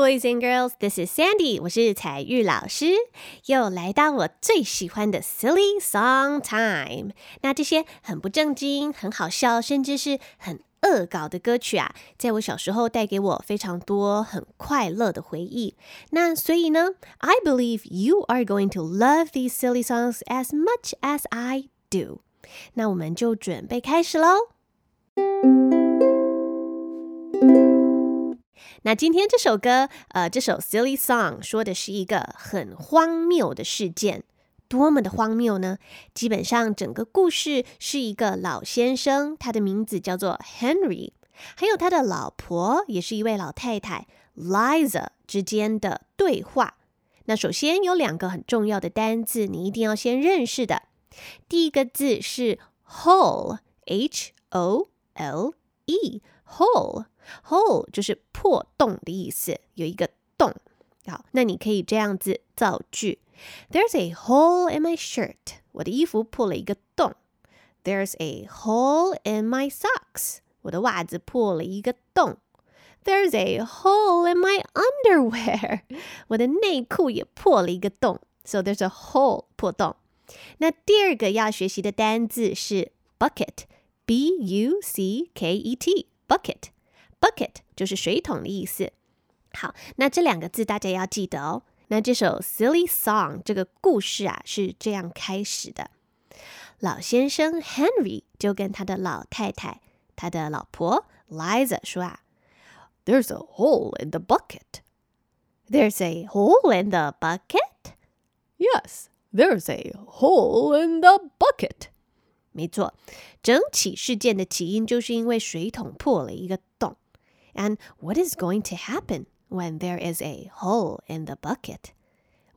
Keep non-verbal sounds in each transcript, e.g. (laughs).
boys and girls, this is Sandy，我是采聿老师，又来到我最喜欢的 Silly Song Time。那这些很不正经、很好笑，甚至是很恶搞的歌曲啊，在我小时候带给我非常多很快乐的回忆。那所以呢，I believe you are going to love these silly songs as much as I do。那我们就准备开始喽。那今天这首歌，呃，这首 Silly Song 说的是一个很荒谬的事件，多么的荒谬呢？基本上整个故事是一个老先生，他的名字叫做 Henry，还有他的老婆，也是一位老太太 Liza 之间的对话。那首先有两个很重要的单字，你一定要先认识的。第一个字是 hole，H O L E，hole。hole 就是破洞的意思，有一个洞。好，那你可以这样子造句：There's a hole in my shirt。我的衣服破了一个洞。There's a hole in my socks。我的袜子破了一个洞。There's a hole in my underwear。我的内裤也破了一个洞。So (laughs) there's a hole 破洞。那第二个要学习的单字是 bucket，b u c k e t，bucket。 Bucket 就是水桶的意思。好，那这两个字大家要记得哦。那这首 Silly Song 这个故事啊是这样开始的：老先生 Henry 就跟他的老太太、他的老婆 Liza 说啊：“There's a hole in the bucket. There's a hole in the bucket. Yes, there's a hole in the bucket.” 没错，整起事件的起因就是因为水桶破了一个洞。and what is going to happen when there is a hole in the bucket?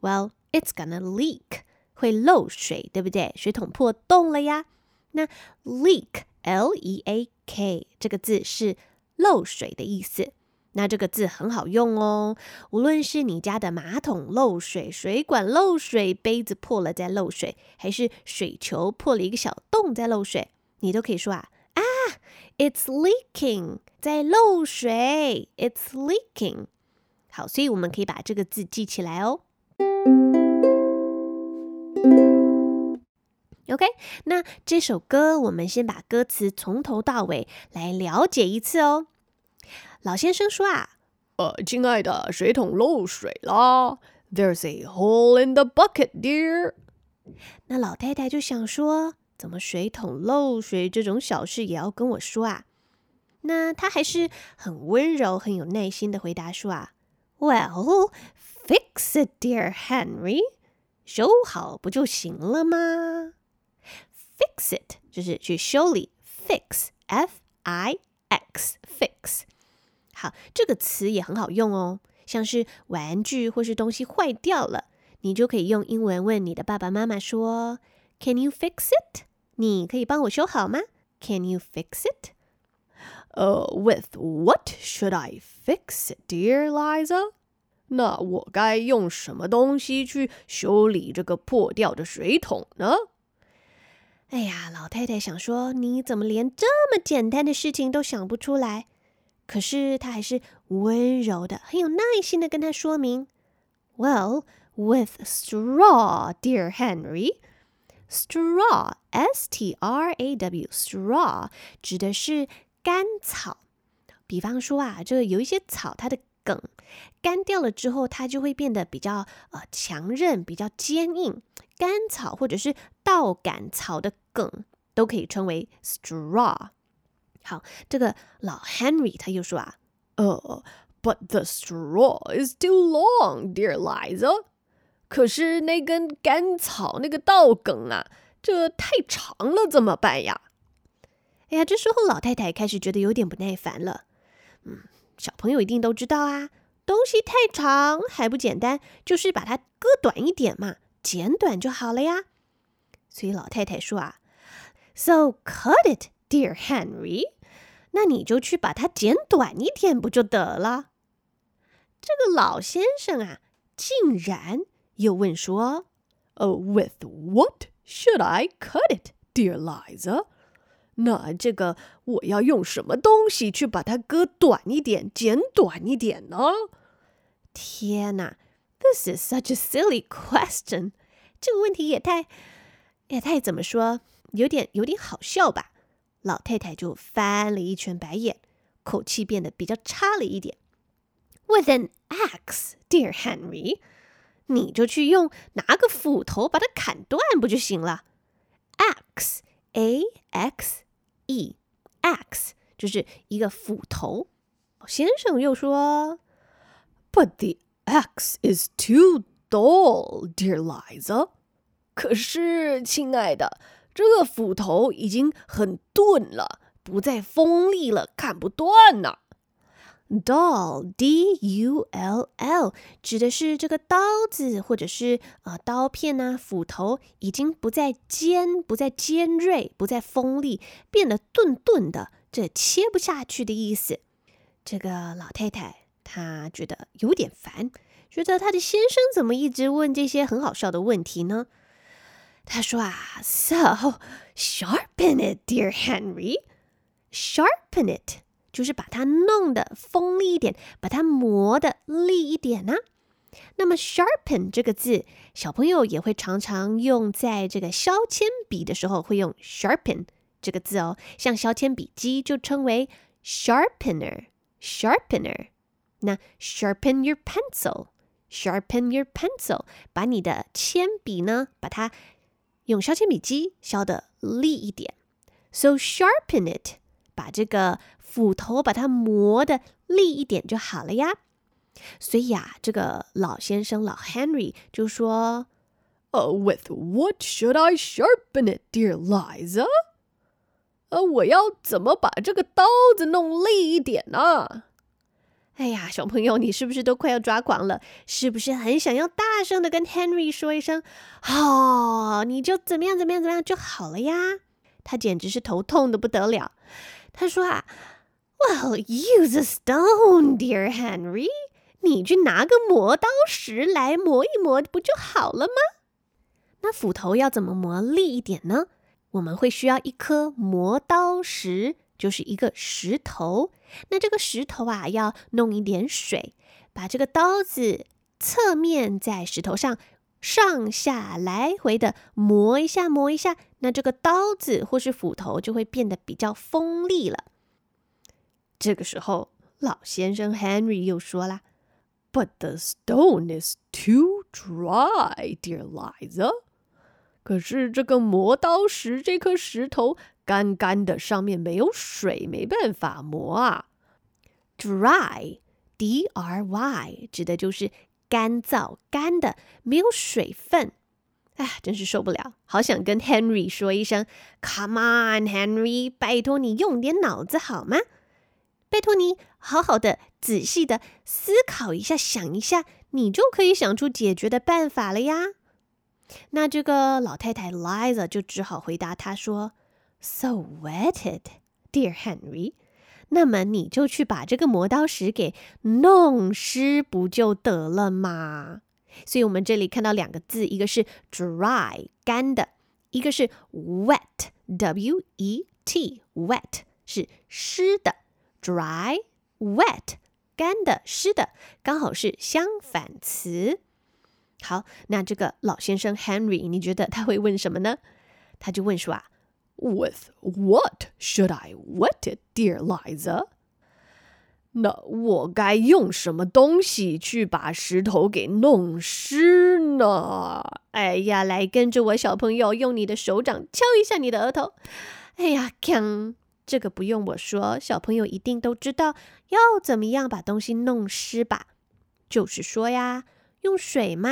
Well, it's gonna leak. 会漏水，对不对？水桶破洞了呀。那 leak L E A K 这个字是漏水的意思。那这个字很好用哦，无论是你家的马桶漏水、水管漏水、杯子破了在漏水，还是水球破了一个小洞在漏水，你都可以说啊啊 ，It's leaking。在漏水，It's leaking。好，所以我们可以把这个字记起来哦。OK，那这首歌我们先把歌词从头到尾来了解一次哦。老先生说啊，呃，亲爱的，水桶漏水啦，There's a hole in the bucket, dear。那老太太就想说，怎么水桶漏水这种小事也要跟我说啊？那他还是很温柔、很有耐心的回答说：“啊，Well, fix it, dear Henry，修好不就行了吗？Fix it 就是去修理，fix，f i x，fix。好，这个词也很好用哦，像是玩具或是东西坏掉了，你就可以用英文问你的爸爸妈妈说：“Can you fix it？你可以帮我修好吗？Can you fix it？” Uh, with what should I fix it, dear Liza? 那我该用什么东西去修理这个破掉的水桶呢？哎呀，老太太想说，你怎么连这么简单的事情都想不出来？可是她还是温柔的、很有耐心的跟他说明。Well, with straw, dear Henry. Straw, S-T-R-A-W, straw 指的是干草，比方说啊，这个有一些草，它的梗干掉了之后，它就会变得比较呃强韧、比较坚硬。干草或者是稻杆草的梗都可以称为 straw。好，这个老 Henry 他又说啊，呃，But the straw is too long, dear Liza。 可是那根干草那个稻梗啊，这太长了，怎么办呀？哎呀，这时候老太太开始觉得有点不耐烦了。嗯，小朋友一定都知道啊，东西太长还不简单，就是把它割短一点嘛，剪短就好了呀。所以老太太说啊，So cut it, dear Henry。那你就去把它剪短一点不就得了？这个老先生啊，竟然又问说：“Oh, with what should I cut it, dear Liza？” 那这个我要用什么东西去把它割短一点、剪短一点呢？ 天哪，This is such a silly question。这个问题也太也太怎么说，有点有点好笑吧？老太太就翻了一圈白眼，口气变得比较差了一点。With an axe, dear Henry， 你就去用拿个斧头把它砍断不就行了？Axe，A X E，axe 就是一个斧头。先生又说，But the axe is too dull, dear Liza。可是，亲爱的，这个斧头已经很钝了，不再锋利了，砍不断 Dull, D-U-L-L，指的是这个刀子或者是啊刀片呐，斧头已经不再尖，不再尖锐，不再锋利，变得钝钝的，这切不下去的意思。这个老太太她觉得有点烦，觉得她的先生怎么一直问这些很好笑的问题呢？她说啊，So sharpen it, dear Henry. Sharpen it 就是把它弄得锋利一点，把它磨得利一点呢。那么 sharpen 这个字，小朋友也会常常用在这个削铅笔的时候，会用 sharpen 这个字哦。像削铅笔机就称为 sharpener。sharpener。那 sharpen your pencil, sharpen your pencil，把你的铅笔呢，把它用削铅笔机削的利一点。So sharpen it，把这个斧头把它磨的利一点就好了呀。所以啊，这个老先生老 Henry 就说：“Uh, with what should I sharpen it, dear Liza？” 呃，我要怎么把这个刀子弄利一点呢？哎呀，小朋友，你是不是都快要抓狂了？是不是很想要大声的跟 Henry 说一声“好”，你就怎么样怎么样怎么样就好了呀？他简直是头痛的不得了。他说啊，Well, use a stone, dear Henry。你去拿个磨刀石来磨一磨，不就好了吗？那斧头要怎么磨利一点呢？我们会需要一颗磨刀石，就是一个石头。那这个石头啊，要弄一点水，把这个刀子侧面在石头上上下来回的磨一下，磨一下，那这个刀子或是斧头就会变得比较锋利了。这个时候，老先生 Henry 又说啦：“But the stone is too dry, dear Liza。”可是这个磨刀石这颗石头干干的，上面没有水，没办法磨啊。Dry，D R Y，指的就是干燥、干的，没有水分。哎，真是受不了，好想跟 Henry 说一声：“Come on, Henry，拜托你用点脑子好吗？拜托你好好的、仔细的思考一下，想一下，你就可以想出解决的办法了呀。”那这个老太太 Liza 就只好回答他说：“So wetted, dear Henry。那么你就去把这个磨刀石给弄湿不就得了吗？所以我们这里看到两个字，一个是 dry 干的，一个是 wet w e t wet 是湿的，dry wet 干的湿的，刚好是相反词。”好，那这个老先生 Henry，你觉得他会问什么呢？他就问说啊，With what should I wet it, dear Liza？那我该用什么东西去把石头给弄湿呢？哎呀，来跟着我，小朋友，用你的手掌敲一下你的额头。哎呀，锵！这个不用我说，小朋友一定都知道要怎么样把东西弄湿吧？就是说呀。用水嘛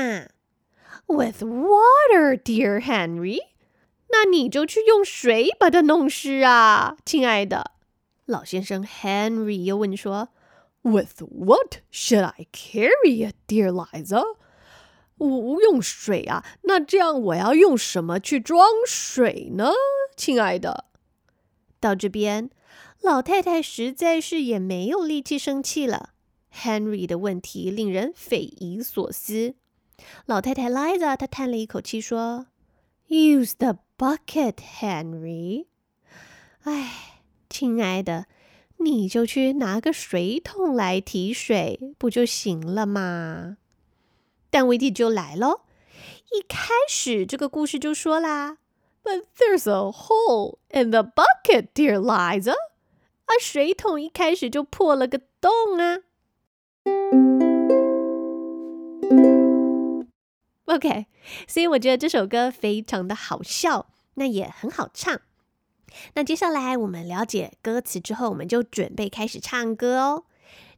，with water, dear Henry。那你就去用水把它弄湿啊，亲爱的。老先生 Henry 又问说，With what should I carry it, dear Liza？我用水啊，那这样我要用什么去装水呢，亲爱的？到这边，老太太实在是也没有力气生气了。Henry 的问题令人匪夷所思。老太太 Liza 她叹了一口气说：“Use the bucket, Henry。”哎，亲爱的，你就去拿个水桶来提水，不就行了吗？但问题就来了，一开始这个故事就说啦 ，But there's a hole in the bucket, dear Liza。啊，水桶一开始就破了个洞啊。OK，所以我觉得这首歌非常的好笑，那也很好唱。那接下来我们了解歌词之后，我们就准备开始唱歌哦。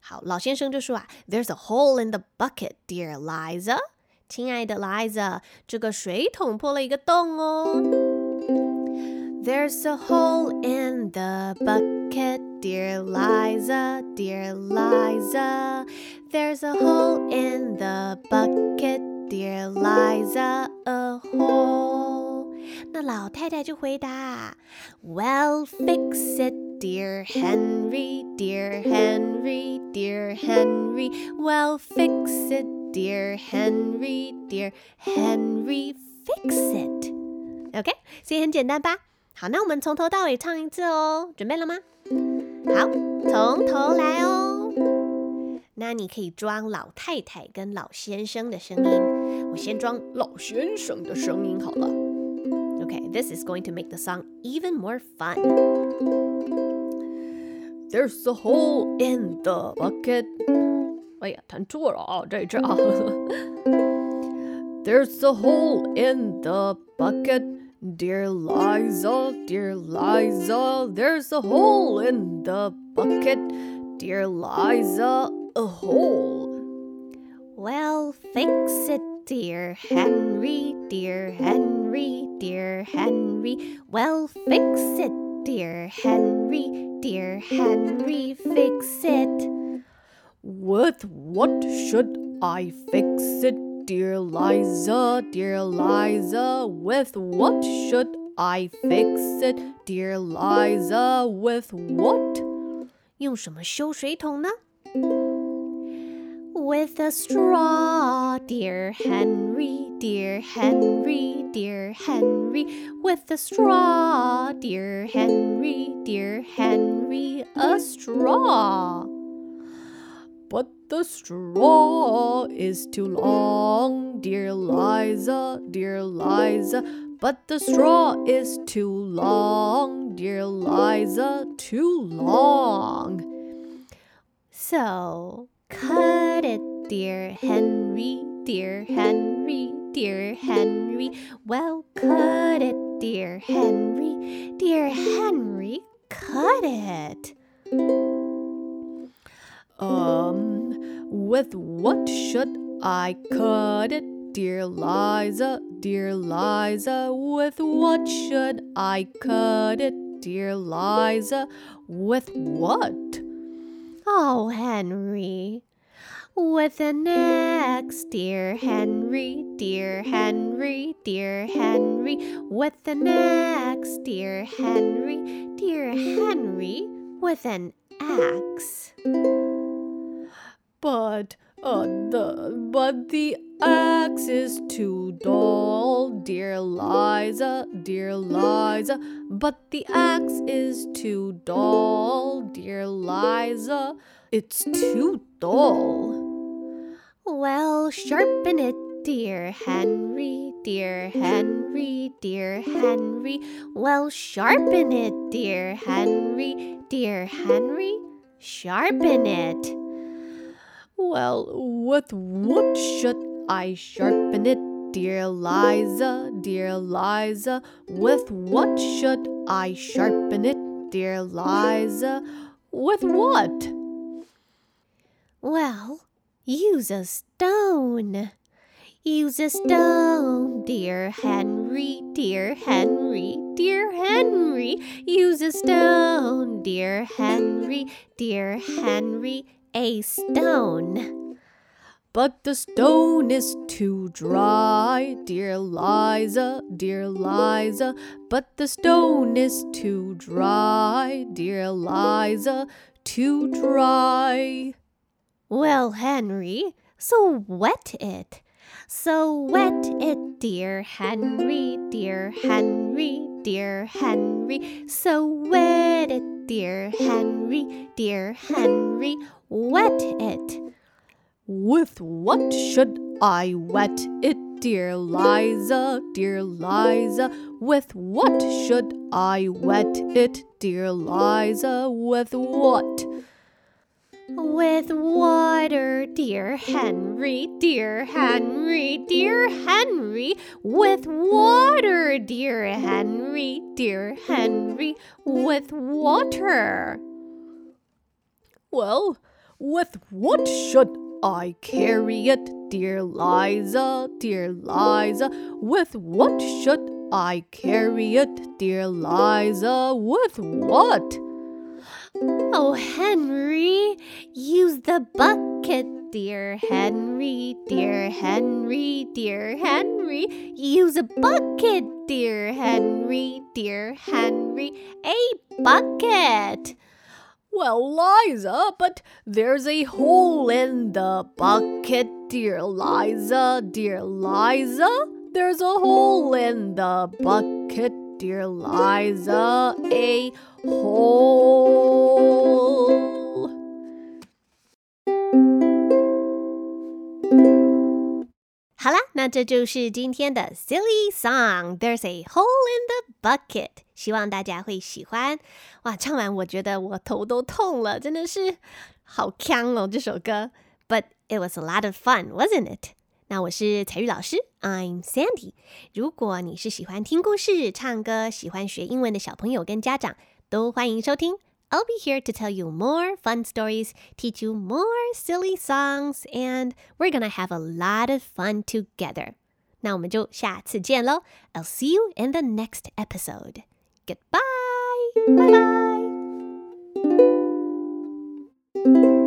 好，老先生就说啊，There's a hole in the bucket, dear Liza。亲爱的 Liza，这个水桶破了一个洞哦。There's a hole in the bucket, dear Liza, dear Liza. There's a hole in the bucket, dear Liza, a hole. 那老太太就回答，Well, fix it dear Henry, dear Henry, dear Henry. Well, fix it, dear Henry, dear Henry, fix it. OK，所以很简单吧？好，那我们从头到尾唱一次哦，准备了吗？好，从头来哦。那你可以装老太太跟老先生的声音，我先装老先生的声音好了。Okay, this is going to make the song even more fun. There's a hole in the bucket. 哎呀，弹错了啊！这一次啊。There's a (laughs) hole in the bucket. Dear Liza, dear Liza, there's a hole in the bucket. Dear Liza, a hole. Well, fix it, dear Henry, dear Henry, dear Henry. Well, fix it, dear Henry, dear Henry, fix it. With what should I fix it, dear Liza, dear Liza? With what should I fix it, dear Liza? With what? 用什么修水桶呢 ？with a straw, dear Henry, dear Henry, dear Henry, with a straw, dear Henry, dear Henry, a straw. But the straw is too long, dear Liza, dear Liza. But the straw is too long, dear Liza, too long. So, Cut it, dear Henry, dear Henry, dear Henry. Well, cut it, dear Henry, dear Henry, cut it. Um, with what should I cut it, dear Liza, dear Liza? With what should I cut it, dear Liza? With what? Oh, Henry. With an axe, dear Henry, dear Henry, dear Henry. With an axe, dear Henry, dear Henry. With an axe. But uh, the but the axe is too dull, dear Liza, dear Liza. But the axe is too dull, dear Liza. It's too dull. Well, sharpen it, dear Henry, dear Henry, dear Henry. Well, sharpen it, dear Henry, dear Henry. Sharpen it. Well, with what should I sharpen it, dear Liza, dear Liza? With what should I sharpen it, dear Liza? With what? Well, use a stone. Use a stone, dear Henry, dear Henry, dear Henry. Use a stone, dear Henry, dear Henry. a stone. But the stone is too dry, dear Liza, dear Liza. But the stone is too dry, dear Liza, too dry. Well, Henry, so wet it. So wet it, dear Henry, dear Henry, dear Henry. So wet it, dear Henry, dear Henry. Wet it. With what should I wet it, dear Liza, dear Liza? With what should I wet it, dear Liza? With what? With water, dear Henry, dear Henry, dear Henry. With water, dear Henry, dear Henry. With water. Well, with what should I carry it, dear Liza, dear Liza? With what should I carry it, dear Liza? With what? Oh, Henry, use the bucket, dear Henry, dear Henry, dear Henry. Use a bucket, dear Henry, dear Henry. A bucket. Well, Liza, but there's a hole in the bucket, dear Liza, dear Liza. There's a hole in the bucket, dear Liza, a hole. 好啦，那这就是今天的 Silly Song。There's a hole in the bucket。希望大家会喜欢。哇，唱完我觉得我头都痛了，真的是好强哦这首歌。But it was a lot of fun, wasn't it？ 那我是采聿老师，I'm Sandy。如果你是喜欢听故事、唱歌、喜欢学英文的小朋友跟家长，都欢迎收听。I'll be here to tell you more fun stories, teach you more silly songs, and we're gonna have a lot of fun together. 那我们就下次见喽！I'll see you in the next episode. Goodbye. Bye bye.